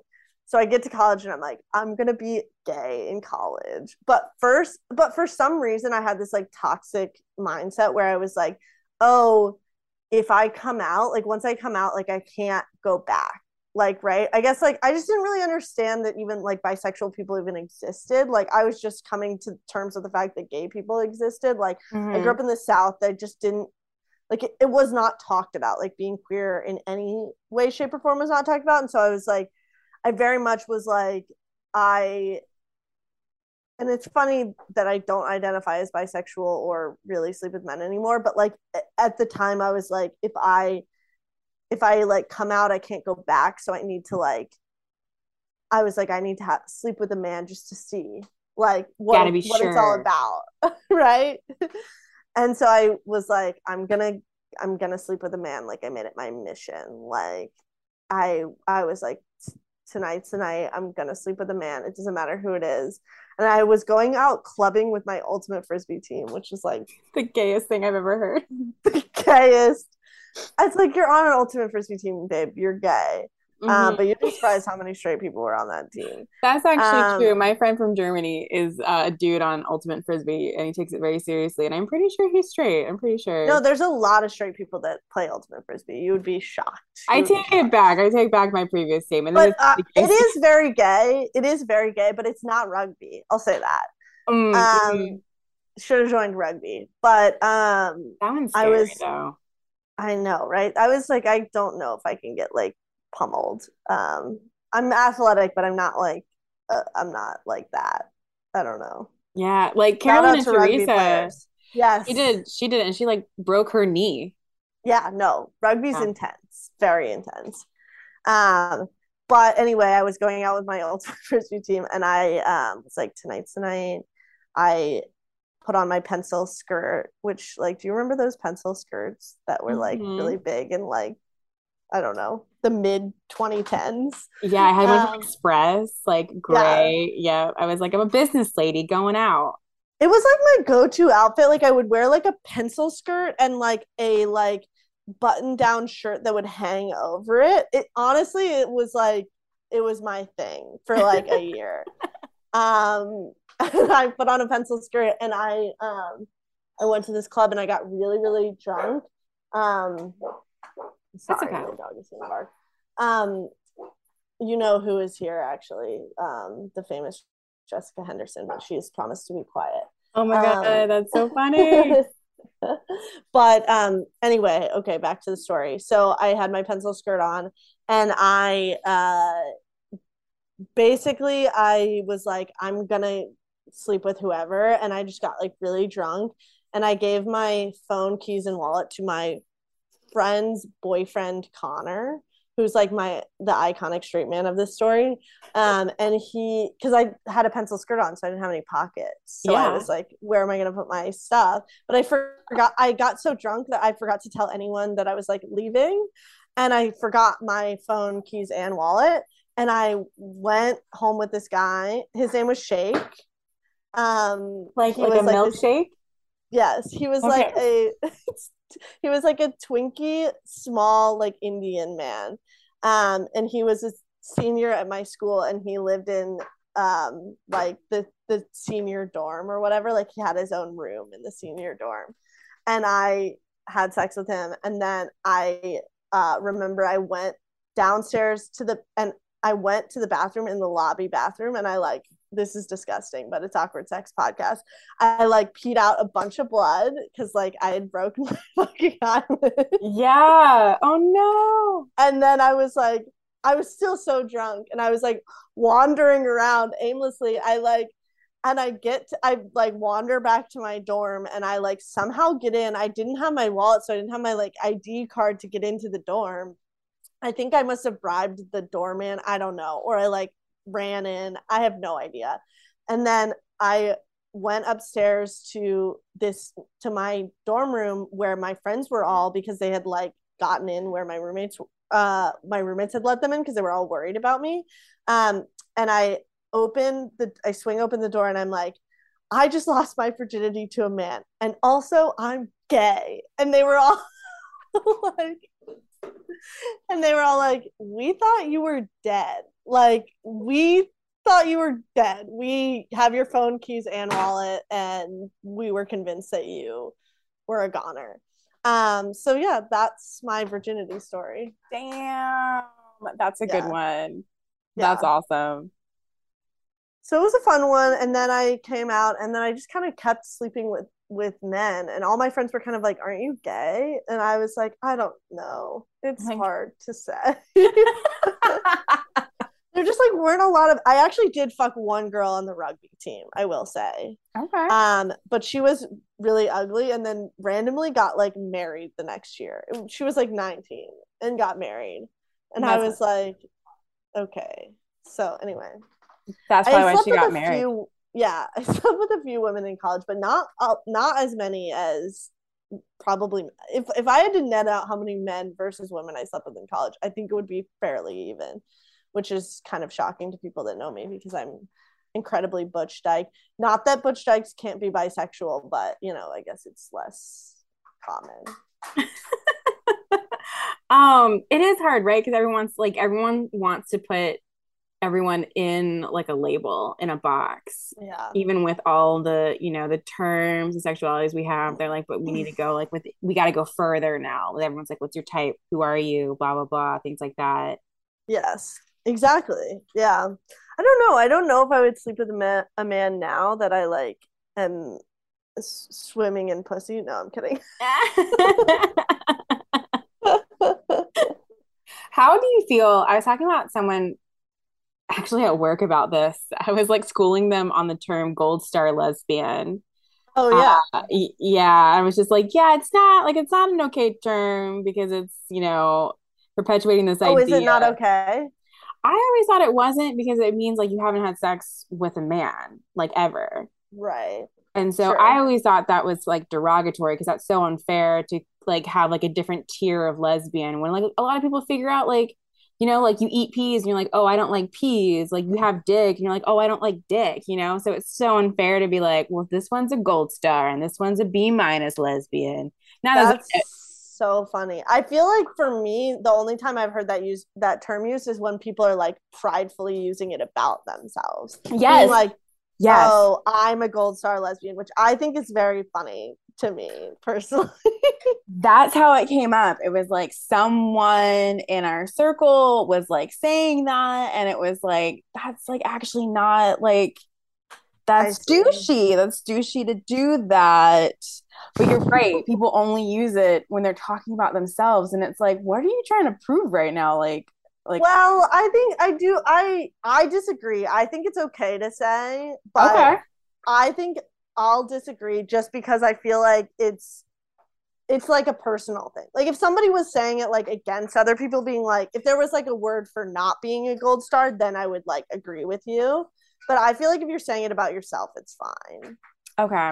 So i get to college and i'm like i'm gonna be gay in college. But first but for some reason i had this like toxic mindset where i was like oh if i come out like once i come out like i can't go back like right i guess like i just didn't really understand that even like bisexual people even existed like i was just coming to terms with the fact that gay people existed like mm-hmm. i grew mm-hmm. up in the south i just didn't like it, it was not talked about like being queer in any way shape or form was not talked about and so i was like i very much was like i and it's funny that I don't identify as bisexual or really sleep with men anymore. But like at the time, I was like, if I if I like come out, I can't go back. So I need to mm-hmm. like, I was like, I need to have, sleep with a man just to see like what, what sure. it's all about. right. and so I was like, I'm going to, I'm going to sleep with a man. Like I made it my mission. Like I, I was like, tonight, tonight, I'm going to sleep with a man. It doesn't matter who it is. And I was going out clubbing with my ultimate frisbee team, which is like the gayest thing I've ever heard. The gayest it's like you're on an ultimate frisbee team, babe. You're gay. Um, mm-hmm. Um, but you'd be surprised how many straight people were on that team. That's actually um, true. My friend from Germany is uh, a dude on Ultimate Frisbee, and he takes it very seriously. And I'm pretty sure he's straight. I'm pretty sure. No, there's a lot of straight people that play Ultimate Frisbee. You would be shocked. You I take it back. I take back my previous statement. But uh, it is very gay. It is very gay, but it's not rugby. I'll say that. Mm-hmm. Um, should have joined rugby, but um, that one's scary, I was. Though I know, right? I was like, I don't know if I can get like pummeled. Um, I'm athletic, but I'm not like, uh, I'm not like that. I don't know. Yeah, like Carolyn and Teresa. Yes, she did. She did, and she like broke her knee. Yeah, no, rugby's yeah. intense, very intense. Um, but anyway, I was going out with my old frisbee team, and I um was like, tonight's tonight. I put on my pencil skirt, which like, do you remember those pencil skirts that were like mm-hmm. really big and like, I don't know, the mid 2010s? Yeah, I had um, Express, like gray. Yeah. yeah, I was like, I'm a business lady going out. It was like my go-to outfit. Like I would wear like a pencil skirt and like a like button down shirt that would hang over it. It honestly, it was like it was my thing for like a year. um I put on a pencil skirt and I um I went to this club and I got really really drunk. Um, sorry, my dog is gonna bark. Um, you know who is here actually? Um, the famous Jessica Henderson, but she has promised to be quiet. Oh my god, um, that's so funny. but um anyway okay back to the story so i had my pencil skirt on and i uh basically i was like i'm gonna sleep with whoever and i just got like really drunk and i gave my phone keys and wallet to my friend's boyfriend connor who's like my the iconic straight man of this story um and he because i had a pencil skirt on so i didn't have any pockets. So yeah. i was like where am i going to put my stuff? But i forgot i got so drunk that i forgot to tell anyone that i was like leaving and i forgot my phone keys and wallet and i went home with this guy. His name was shake um, like like a like milkshake. yes, he was okay. like a he was like a Twinkie, small like Indian man, um, and he was a senior at my school, and he lived in um like the the senior dorm or whatever. Like he had his own room in the senior dorm, and I had sex with him, and then I uh, remember I went downstairs to the and I went to the bathroom in the lobby bathroom, and I like this is disgusting, but it's awkward sex podcast. I like peed out a bunch of blood because like I had broken my fucking eyelid. Yeah. Oh no. And then I was like, I was still so drunk and I was like wandering around aimlessly. I like and I get to, I like wander back to my dorm and I like somehow get in. I didn't have my wallet, so I didn't have my like ID card to get into the dorm. I think I must have bribed the doorman. I don't know. Or I like ran in. I have no idea. And then I went upstairs to this to my dorm room where my friends were all because they had like gotten in where my roommates uh my roommates had let them in because they were all worried about me. Um and I open the I swing open the door and I'm like I just lost my virginity to a man and also I'm gay. And they were all like and they were all like, We thought you were dead. Like, we thought you were dead. We have your phone, keys, and wallet, and we were convinced that you were a goner. Um, so yeah, that's my virginity story. Damn. That's a yeah. good one. That's yeah. awesome. So it was a fun one. And then I came out and then I just kind of kept sleeping with with men and all my friends were kind of like aren't you gay and i was like i don't know it's like... hard to say there just like weren't a lot of i actually did fuck one girl on the rugby team i will say. Okay. Um but she was really ugly and then randomly got like married the next year. She was like 19 and got married. And that's i was like okay. So anyway. That's probably why she got married. few, yeah, I slept with a few women in college, but not uh, not as many as probably if if I had to net out how many men versus women I slept with in college, I think it would be fairly even, which is kind of shocking to people that know me because I'm incredibly butch dyke. Not that butch dykes can't be bisexual, but you know, I guess it's less common. um, it is hard, right? Because everyone's like everyone wants to put everyone in like a label in a box. Yeah. Even with all the you know the terms and sexualities we have they're like but we need to go like with we got to go further now. Everyone's like what's your type? Who are you? Blah blah blah things like that. Yes exactly yeah i don't know i don't know if i would sleep with a man, a man now that i like am swimming in pussy no i'm kidding how do you feel i was talking about someone actually at work about this. I was like schooling them on the term gold star lesbian. Oh yeah. Uh, yeah, I was just like, yeah, it's not like it's not an okay term because it's, you know, perpetuating this oh, idea. Oh, is it not okay? I always thought it wasn't because it means like you haven't had sex with a man like ever. Right. And so sure. I always thought that was like derogatory because that's so unfair to like have like a different tier of lesbian when like a lot of people figure out like you know, like you eat peas and you're like, oh, I don't like peas. Like you have dick and you're like, oh, I don't like dick, you know? So it's so unfair to be like, well, this one's a gold star and this one's a B minus lesbian. Now that's so funny. I feel like for me, the only time I've heard that use that term used is when people are like pridefully using it about themselves. Yes. Being like, yes. oh, I'm a gold star lesbian, which I think is very funny to me personally. That's how it came up. It was like someone in our circle was like saying that, and it was like, that's like actually not like that's douchey. That's douchey to do that. But you're right. People only use it when they're talking about themselves, and it's like, what are you trying to prove right now? Like, like well, I think I do. I I disagree. I think it's okay to say, but okay. I think I'll disagree just because I feel like it's it's like a personal thing. Like if somebody was saying it like against other people being like if there was like a word for not being a gold star, then I would like agree with you. But I feel like if you're saying it about yourself, it's fine. Okay.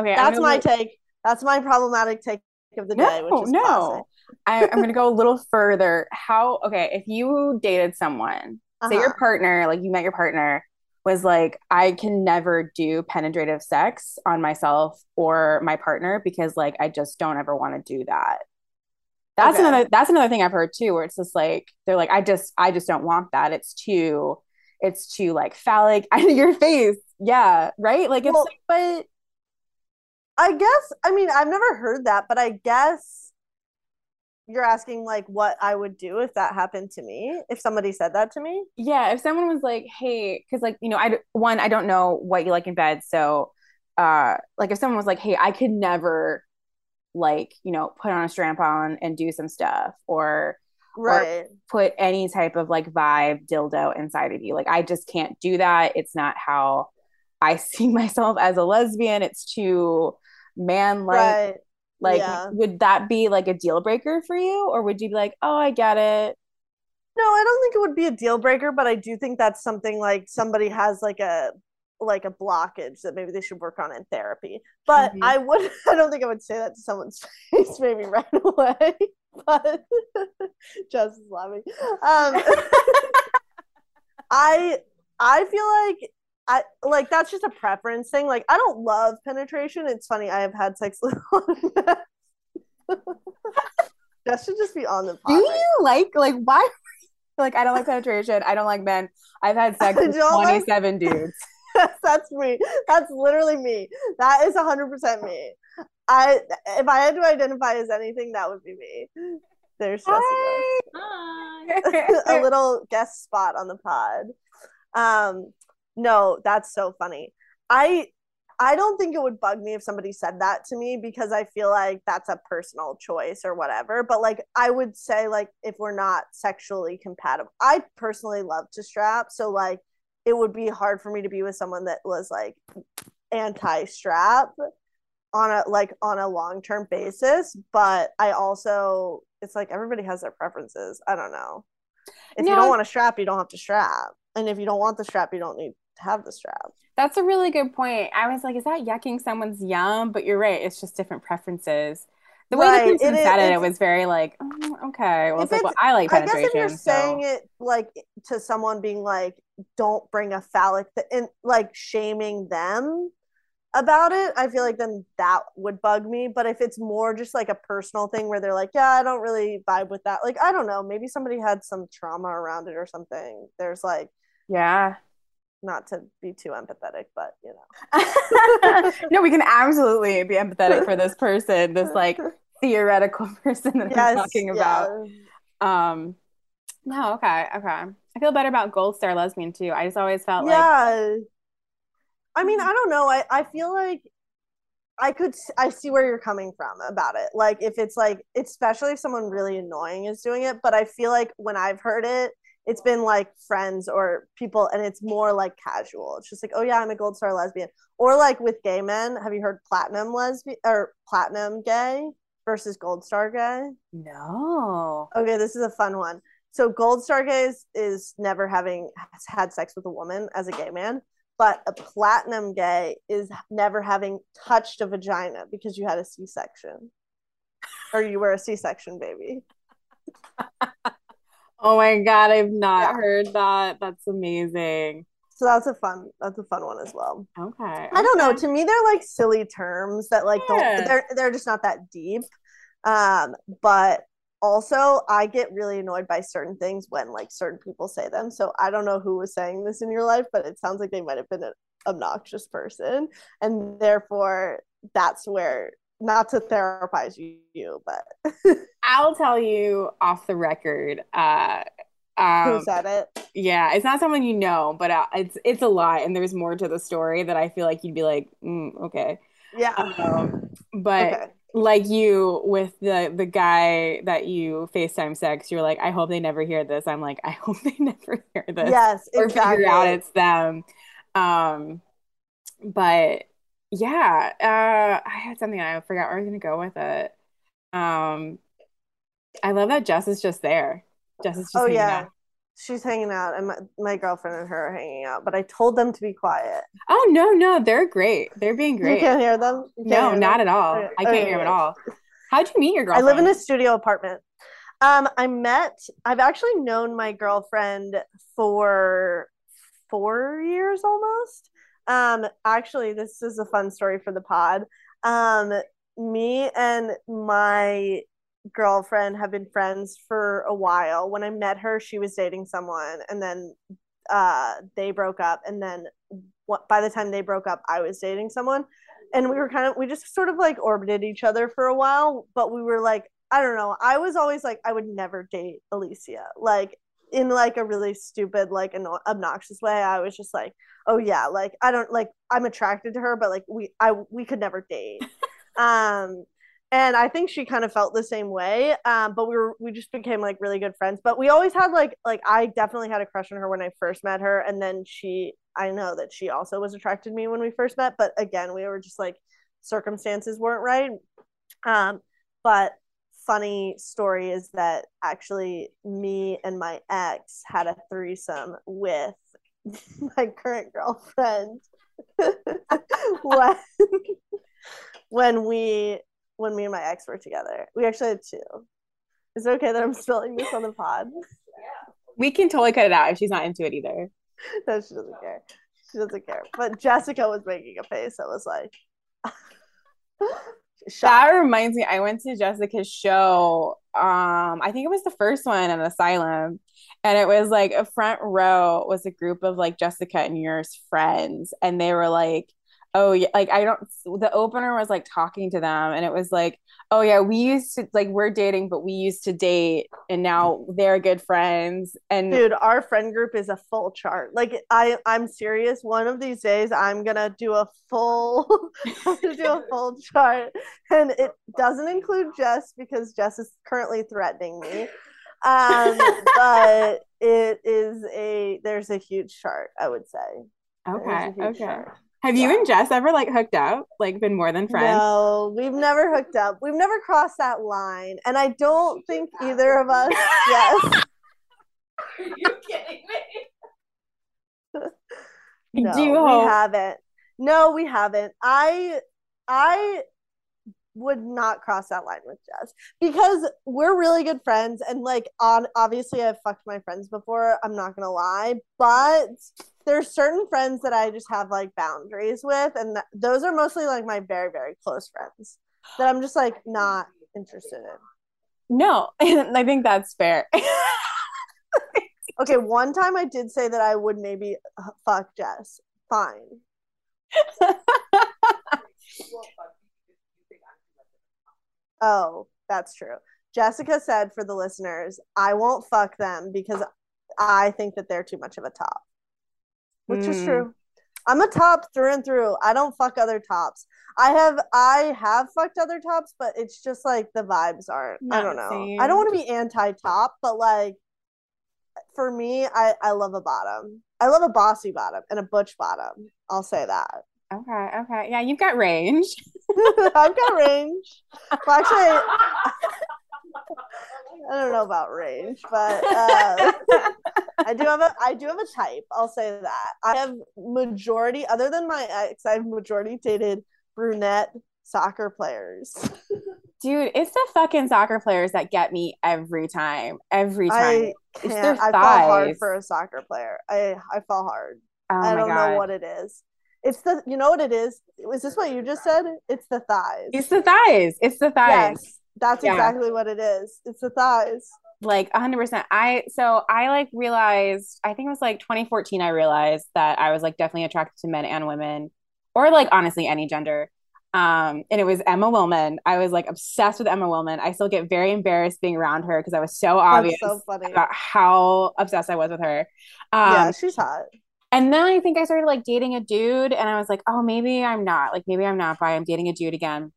Okay. That's my take. That's my problematic take of the no, day, which is no. I, am gonna go a little further. How okay, if you dated someone, uh-huh. say your uh-huh. partner, like you met your partner, was like I can never do penetrative sex on myself or my partner because like I just don't ever want to do that. That's okay. another that's another thing I've heard too where it's just like they're like I just I just don't want that. It's too it's too like phallic. I your face. Yeah, right? Like it's well, like, but I guess I mean I've never heard that, but I guess you're asking like what I would do if that happened to me, if somebody said that to me? Yeah, if someone was like, "Hey," cuz like, you know, I one I don't know what you like in bed, so uh like if someone was like, "Hey, I could never like, you know, put on a strap on and do some stuff or right put any type of like vibe dildo inside of you. Like I just can't do that. It's not how I see myself as a lesbian. It's too man like right. Like, yeah. would that be like a deal breaker for you, or would you be like, "Oh, I get it. No, I don't think it would be a deal breaker, but I do think that's something like somebody has like a like a blockage that maybe they should work on in therapy. But mm-hmm. I would I don't think I would say that to someone's face maybe right away. But just is laughing. Um I I feel like I like that's just a preference thing. Like I don't love penetration. It's funny, I have had sex with that should just be on the pod. Do you like like why like I don't like penetration. I don't like men. I've had sex with 27 like... dudes. That's me. That's literally me. That is 100% me. I if I had to identify as anything, that would be me. There's Jessica. Hi. a little guest spot on the pod. Um, no, that's so funny. I I don't think it would bug me if somebody said that to me because I feel like that's a personal choice or whatever. But like I would say like if we're not sexually compatible. I personally love to strap, so like it would be hard for me to be with someone that was like anti-strap on a like on a long-term basis, but I also it's like everybody has their preferences. I don't know. If no. you don't want to strap, you don't have to strap. And if you don't want the strap, you don't need to have the strap. That's a really good point. I was like, is that yucking someone's yum? But you're right. It's just different preferences. The way right. the person it, said it, it was very like, oh, okay. Well, it's like, well, I like penetration. I guess if you're so. saying it like to someone being like, don't bring a phallic, th- and like shaming them about it, I feel like then that would bug me. But if it's more just like a personal thing where they're like, yeah, I don't really vibe with that. Like, I don't know. Maybe somebody had some trauma around it or something. There's like, yeah, not to be too empathetic, but you know. no, we can absolutely be empathetic for this person, this like theoretical person that yes, I'm talking about. Yeah. Um no, okay, okay. I feel better about Gold Star Lesbian too. I just always felt yeah. like Yeah. I mean, mm-hmm. I don't know. I, I feel like I could I see where you're coming from about it. Like if it's like especially if someone really annoying is doing it, but I feel like when I've heard it, it's been like friends or people and it's more like casual it's just like oh yeah i'm a gold star lesbian or like with gay men have you heard platinum lesbian or platinum gay versus gold star gay no okay this is a fun one so gold star gay is, never having had sex with a woman as a gay man but a platinum gay is never having touched a vagina because you had a c-section or you were a c-section baby Oh my god, I've not yeah. heard that. That's amazing. So that's a fun that's a fun one as well. Okay. I don't know. To me they're like silly terms that like yeah. don't they're they're just not that deep. Um but also I get really annoyed by certain things when like certain people say them. So I don't know who was saying this in your life, but it sounds like they might have been an obnoxious person and therefore that's where not to therapize you, but I'll tell you off the record. Uh, um, Who said it? Yeah, it's not someone you know, but uh, it's it's a lot, and there's more to the story that I feel like you'd be like, mm, okay, yeah. Um, but okay. Like you with the the guy that you Facetime sex, you're like, I hope they never hear this. I'm like, I hope they never hear this. Yes, or figure out it's them. Um, but yeah, uh, I had something I forgot where I was gonna go with it. Um, I love that Jess is just there. Jess is just oh yeah, out. She's hanging out, and my, my girlfriend and her are hanging out. But I told them to be quiet. Oh no, no, they're great. They're being great. You can't hear them. Can't no, hear not them? at all. Okay. I can't okay. hear them at all. How'd you meet your girlfriend? I live in a studio apartment. Um, I met. I've actually known my girlfriend for four years almost. Um, actually, this is a fun story for the pod. Um, me and my girlfriend have been friends for a while. When I met her, she was dating someone, and then uh, they broke up. And then what, by the time they broke up, I was dating someone, and we were kind of we just sort of like orbited each other for a while. But we were like, I don't know. I was always like, I would never date Alicia. Like in like a really stupid like an obnoxious way i was just like oh yeah like i don't like i'm attracted to her but like we i we could never date um and i think she kind of felt the same way um but we were we just became like really good friends. But we always had like like i definitely had a crush on her when i first met her and then she i know that she also was attracted to me when we first met but again we were just like circumstances weren't right. Um but funny story is that actually me and my ex had a threesome with my current girlfriend when when we when me and my ex were together. We actually had two. Is it okay that I'm spilling this on the pod? We can totally cut it out if she's not into it either. no, she doesn't care. She doesn't care. But Jessica was making a face that was like that reminds me, I went to Jessica's show. Um, I think it was the first one at Asylum. And it was like a front row was a group of like Jessica and yours friends. And they were like, oh yeah like i don't the opener was like talking to them and it was like oh yeah we used to like we're dating but we used to date and now they're good friends and dude our friend group is a full chart. Like i i'm serious. One of these days i'm gonna do a full do a full chart and it doesn't include jess because jess is currently threatening me. Um but it is a there's a huge chart i would say. Okay okay. chart. Have you and Jess ever like hooked up? Like been more than friends? No, we've never hooked up. We've never crossed that line. And I don't think either of us yes. Are you kidding me? no, Do we hope. haven't. No, we haven't. I I would not cross that line with Jess because we're really good friends and like on obviously I've fucked my friends before, I'm not gonna lie, but there's certain friends that I just have like boundaries with, and th- those are mostly like my very very close friends that I'm just like not interested in. No, I think that's fair. okay, one time I did say that I would maybe uh, fuck Jess. Fine. oh, that's true. Jessica said for the listeners, I won't fuck them because I think that they're too much of a top which mm. is true. I'm a top through and through. I don't fuck other tops. I have I have fucked other tops, but it's just like the vibes aren't. Not I don't know. Same. I don't want to be anti-top, but like for me, I I love a bottom. I love a bossy bottom and a butch bottom. I'll say that. Okay, okay. Yeah, you've got range. I've got range. Well, actually, I don't know about range, but uh, I do have a I do have a type. I'll say that I have majority other than my ex. I've majority dated brunette soccer players. Dude, it's the fucking soccer players that get me every time. Every time. I can't. I fall hard for a soccer player. I I fall hard. Oh I don't God. know what it is. It's the you know what it is? is. this what you just said? It's the thighs. It's the thighs. It's the thighs. Yes. That's yeah. exactly what it is. It's the thighs. Like 100%. I so I like realized I think it was like 2014 I realized that I was like definitely attracted to men and women or like honestly any gender. Um, and it was Emma Willmann. I was like obsessed with Emma Willmann. I still get very embarrassed being around her because I was so obvious so about how obsessed I was with her. Um, yeah, she's hot. And then I think I started like dating a dude, and I was like, oh, maybe I'm not. Like, maybe I'm not bi. I'm dating a dude again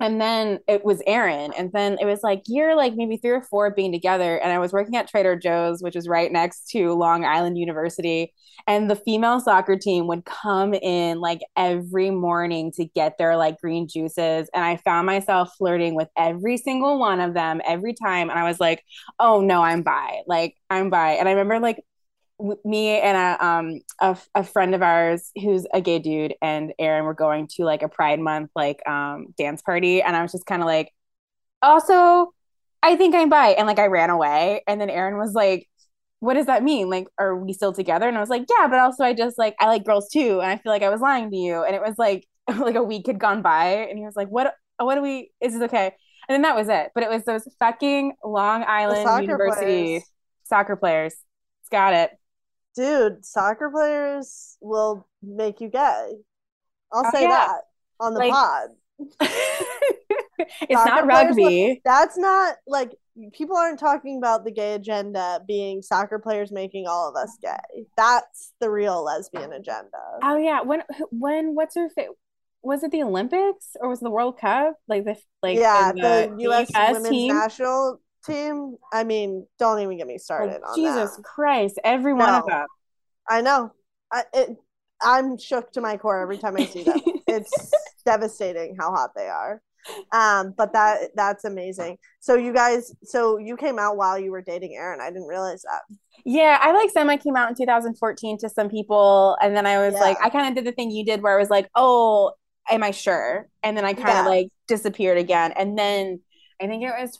and then it was Aaron. And then it was like year like maybe three or four being together. And I was working at Trader Joe's, which is right next to Long Island University. And the female soccer team would come in like every morning to get their like green juices. And I found myself flirting with every single one of them every time. And I was like, oh no, I'm bi. Like I'm bi. And I remember like me and a um a, a friend of ours who's a gay dude and Aaron were going to like a Pride Month like um dance party, and I was just kind of like, also, I think I'm bi, and like I ran away, and then Aaron was like, what does that mean? Like, are we still together? And I was like, yeah, but also I just like I like girls too, and I feel like I was lying to you, and it was like like a week had gone by, and he was like, what what do we? Is this okay? And then that was it. But it was those fucking Long Island University players. soccer players. It's got it dude, soccer players will make you gay. I'll oh, say yeah. that on the like, pod. it's not rugby. that's not like people aren't talking about the gay agenda being soccer players making all of us gay. That's the real lesbian agenda. Oh yeah, when when what's her fa- was it the Olympics or was it the World Cup? Like the like yeah, the, the U.S. US women's team? national team. I mean, don't even get me started oh, on Jesus that. Christ, every no, one of them. I know. I, it, I'm shook to my core every time I see them. it's devastating how hot they are. Um, but that that's amazing. So you guys, so you came out while you were dating Aaron. I didn't realize that. Yeah, I like semi came out in 2014 to some people, and then I was Yeah. like, I kind of did the thing you did where I was like, oh, am I sure? And then I kind of Yeah. like disappeared again, and then I think it was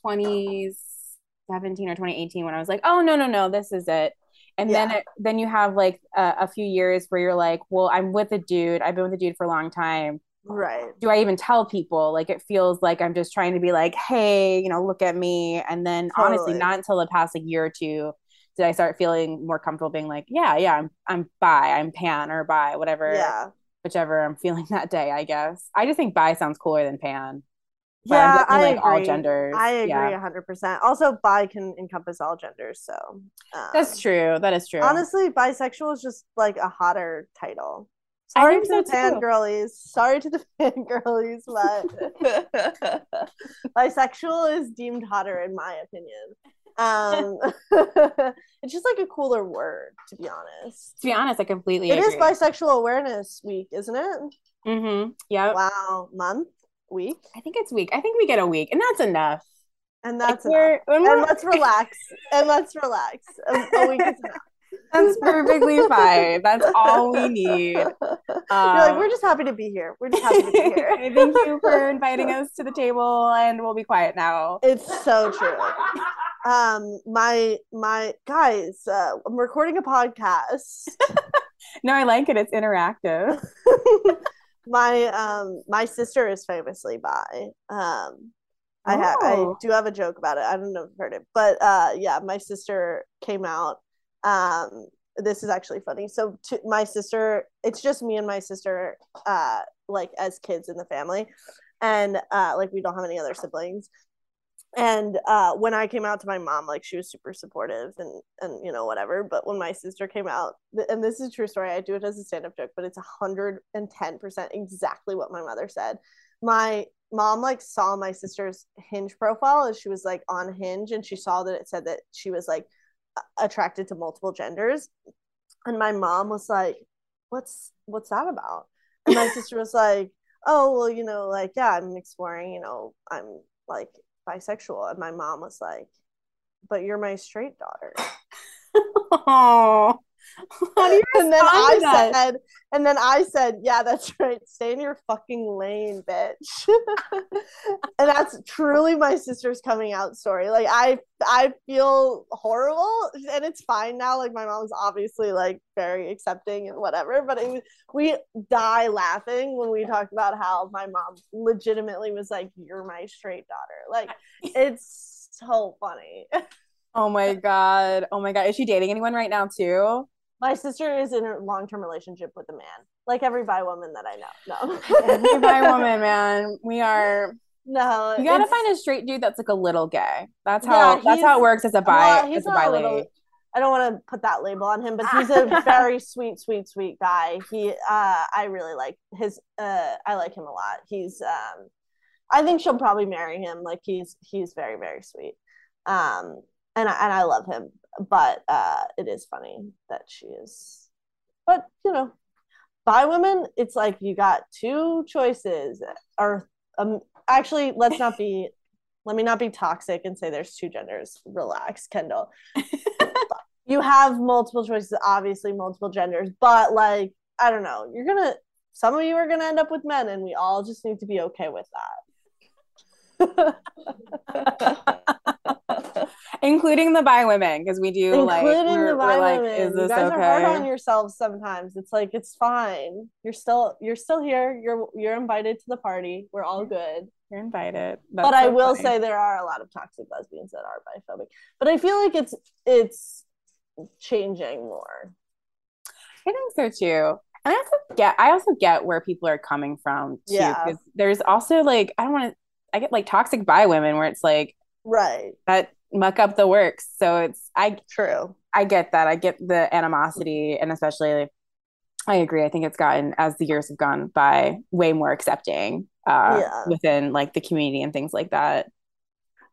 2017 or 2018 when I was like, oh no no no, this is it. And then it, then you have like a, a few years where you're like, well, I'm with a dude. I've been with a dude for a long time. Right. do I even tell people? Like it feels like I'm just trying to be like, hey, you know, look at me. And then honestly, not until the past like year or two did I start feeling more comfortable being like, yeah, yeah, I'm I'm bi, I'm pan or bi, whatever, Yeah. whichever I'm feeling that day, I guess. I just think bi sounds cooler than pan. Yeah, I like, all agree. genders. I agree Yeah. hundred percent. Also, bi can encompass all genders. So um, That's true. That is true. Honestly, bisexual is just like a hotter title. Sorry to so, the fangirlies. Sorry to the fangirlies, but bisexual is deemed hotter in my opinion. Um, it's just like a cooler word, to be honest. to be honest, I completely agree. It is bisexual awareness week, isn't it? mm-hmm. Yeah. Wow, month, week, I think it's week. I think we get a week, and that's enough. and Like, that's enough. we're- And we're- let's relax. And let's relax. A, week is enough. That's perfectly fine. That's all we need. You're like, Um, we're just happy to be here. We're just happy to be here. Thank you for inviting us to the table, and we'll be quiet now. It's so true. Um, my my guys, uh, I'm recording a podcast. No, I like it. It's interactive. My um my sister is famously bi. Um, I ha- I Oh. do have a joke about it. I don't know if you've heard it, but uh, yeah, my sister came out. Um, this is actually funny. So to, my sister, it's just me and my sister, uh, like as kids in the family, and uh, like we don't have any other siblings. And uh, when I came out to my mom, like she was super supportive and and you know whatever. But when my sister came out, and this is a true story, I do it as a stand up joke, but it's hundred and ten percent exactly what my mother said. My mom like saw my sister's Hinge profile as she was like on Hinge, and she saw that it said that she was like attracted to multiple genders, and my mom was like, "What's what's that about?" And my sister was like, "Oh well, you know, like yeah, I'm exploring. You know, I'm like." Bisexual and my mom was like but you're my straight daughter. Oh, and then i that? said and then i said yeah that's right stay in your fucking lane bitch and that's truly my sister's coming out story like i i feel horrible and it's fine now like my mom's obviously like very accepting and whatever but it we die laughing when we talk about how my mom legitimately was like you're my straight daughter like it's so funny Oh my god. Oh my god. Is she dating anyone right now too? My sister is in a long term relationship with a man, like every bi woman that I know. No, Every bi woman, man. We are. No, You gotta find a straight dude that's like a little gay. That's Yeah, how. that's how it works as a bi. well, he's as a bi lady. little- I don't want to put that label on him, but he's a very sweet, sweet, sweet guy. He, uh, I really like his. Uh, I like him a lot. He's. Um, I think she'll probably marry him. Like he's he's very very sweet. Um, and I, and I love him, but uh, it is funny that she is. But you know, bi women, it's like you got two choices, or um, actually, let's not be. Let me not be toxic and say there's two genders. Relax, Kendall. you have multiple choices, obviously multiple genders, but like I don't know, you're gonna. Some of you are gonna end up with men, and we all just need to be okay with that. Including the bi women, because we do like. including we're- the bi like, women. is you guys are hard on okay? yourselves sometimes. It's like it's fine. You're still you're still here. You're you're invited to the party. We're all good. You're invited. That's but I will funny. say there are a lot of toxic lesbians that are biphobic. But I feel like it's it's changing more. I think so too. And I also get I also get where people are coming from too. Yeah. Because there's also like I don't want to I get like toxic bi women where it's like Right. that muck up the works. So it's I True. I get that. I get the animosity and especially I agree. I think it's gotten as the years have gone by way more accepting uh Yeah. within like the community and things like that.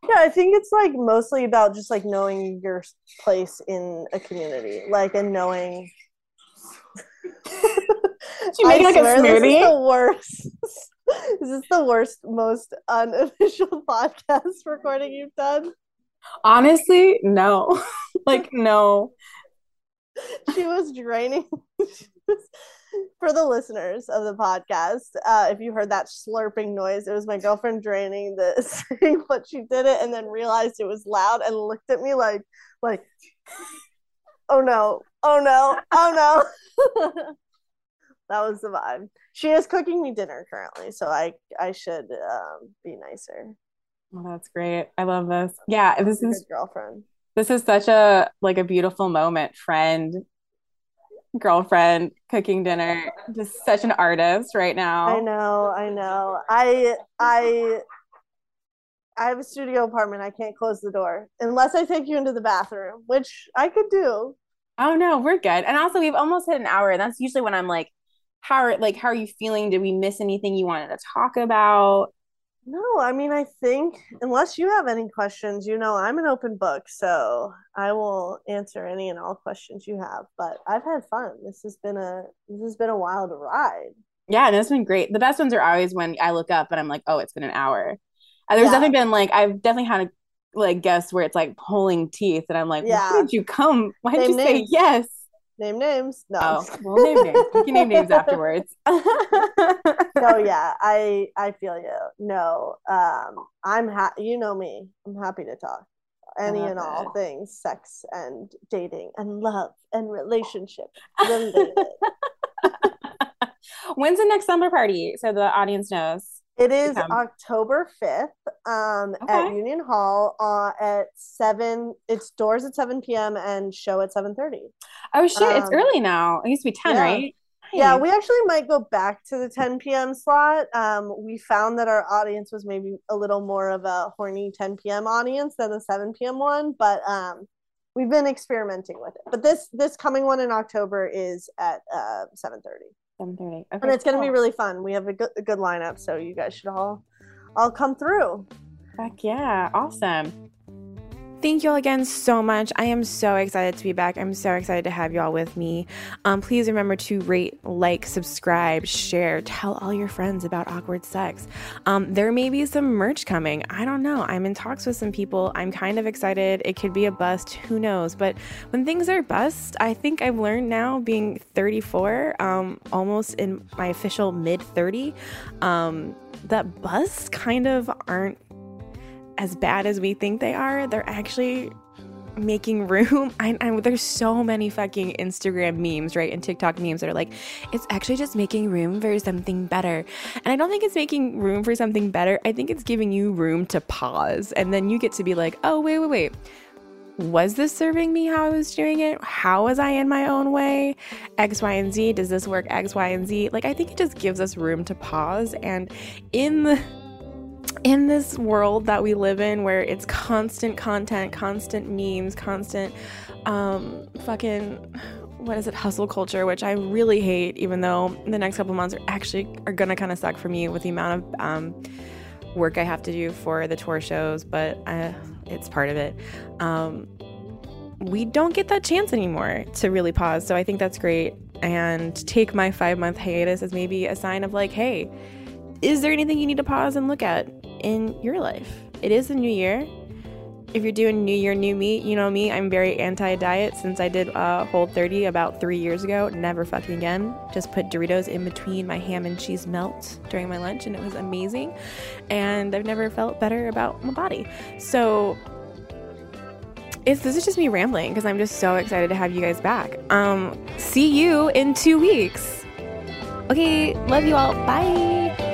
Yeah, I think it's like mostly about just like knowing your place in a community, like and knowing. you make, like, a swear this is smoothie? the worst. Is this the worst, most unofficial podcast recording you've done? Honestly, no. like, no. She was draining. For the listeners of the podcast, uh, if you heard that slurping noise, it was my girlfriend draining the thing, but she did it and then realized it was loud and looked at me like, like, oh no, oh no, oh no. that was the vibe. She is cooking me dinner currently, so I I should um, be nicer. Oh, that's great. I love this. Yeah, this is girlfriend. This is such a like a beautiful moment, friend, girlfriend, cooking dinner. Just such an artist right now. I know, I know. I I I have a studio apartment. I can't close the door unless I take you into the bathroom, which I could do. Oh no, we're good. And also we've almost hit an hour. And that's usually when I'm like, how are like how are you feeling? Did we miss anything you wanted to talk about? No, I mean I think unless you have any questions, you know I'm an open book, so I will answer any and all questions you have. But I've had fun. This has been a this has been a wild ride. Yeah, and it's been great. The best ones are always when I look up and I'm like, oh, it's been an hour. And there's yeah. definitely been like I've definitely had a like guess where it's like pulling teeth, and I'm like, yeah. why did you come? Why did you names. say yes? Name names. No. Oh, we'll name names. We can name names afterwards. so yeah, I I feel you. No, um, I'm happy. You know me. I'm happy to talk any and all it. things, sex and dating and love and relationship. When's the next summer party? So the audience knows. It is October 5th um, okay. at Union Hall uh, at 7. It's doors at 7 p.m. and show at 7.30. Oh, shit. Um, it's early now. It used to be 10, yeah. right? Yeah, we actually might go back to the 10 p.m. slot. Um, we found that our audience was maybe a little more of a horny 10 p.m. audience than the 7 p.m. one, but um, we've been experimenting with it. But this this coming one in October is at uh, 7.30. 7.30. Okay, and it's cool. going to be really fun. We have a good, a good lineup, so you guys should all all come through. Heck yeah. Awesome. Thank you all again so much. I am so excited to be back. I'm so excited to have you all with me. Um, please remember to rate, like, subscribe, share, tell all your friends about awkward sex. Um, there may be some merch coming. I don't know. I'm in talks with some people. I'm kind of excited. It could be a bust. Who knows? But when things are bust, I think I've learned now, being 34, um, almost in my official mid 30, um, that busts kind of aren't as bad as we think they are, they're actually making room. I, I, there's so many fucking Instagram memes, right, and TikTok memes that are like, it's actually just making room for something better. And I don't think it's making room for something better. I think it's giving you room to pause, and then you get to be like, oh wait, wait, wait. Was this serving me how I was doing it? How was I in my own way? X, Y, and Z. Does this work X, Y, and Z? Like, I think it just gives us room to pause. And in the in this world that we live in where it's constant content, constant memes, constant um, fucking what is it hustle culture which i really hate even though the next couple months are actually are gonna kind of suck for me with the amount of um, work i have to do for the tour shows but uh, it's part of it. Um, we don't get that chance anymore to really pause so i think that's great. And take my five month hiatus as maybe a sign of like hey is there anything you need to pause and look at in your life? It is a new year. If you're doing New Year, New Me, you know me, I'm very anti diet since I did uh, Whole 30 about three years ago. Never fucking again. Just put Doritos in between my ham and cheese melt during my lunch, and it was amazing. And I've never felt better about my body. So, it's, this is just me rambling because I'm just so excited to have you guys back. Um, see you in two weeks. Okay, love you all. Bye.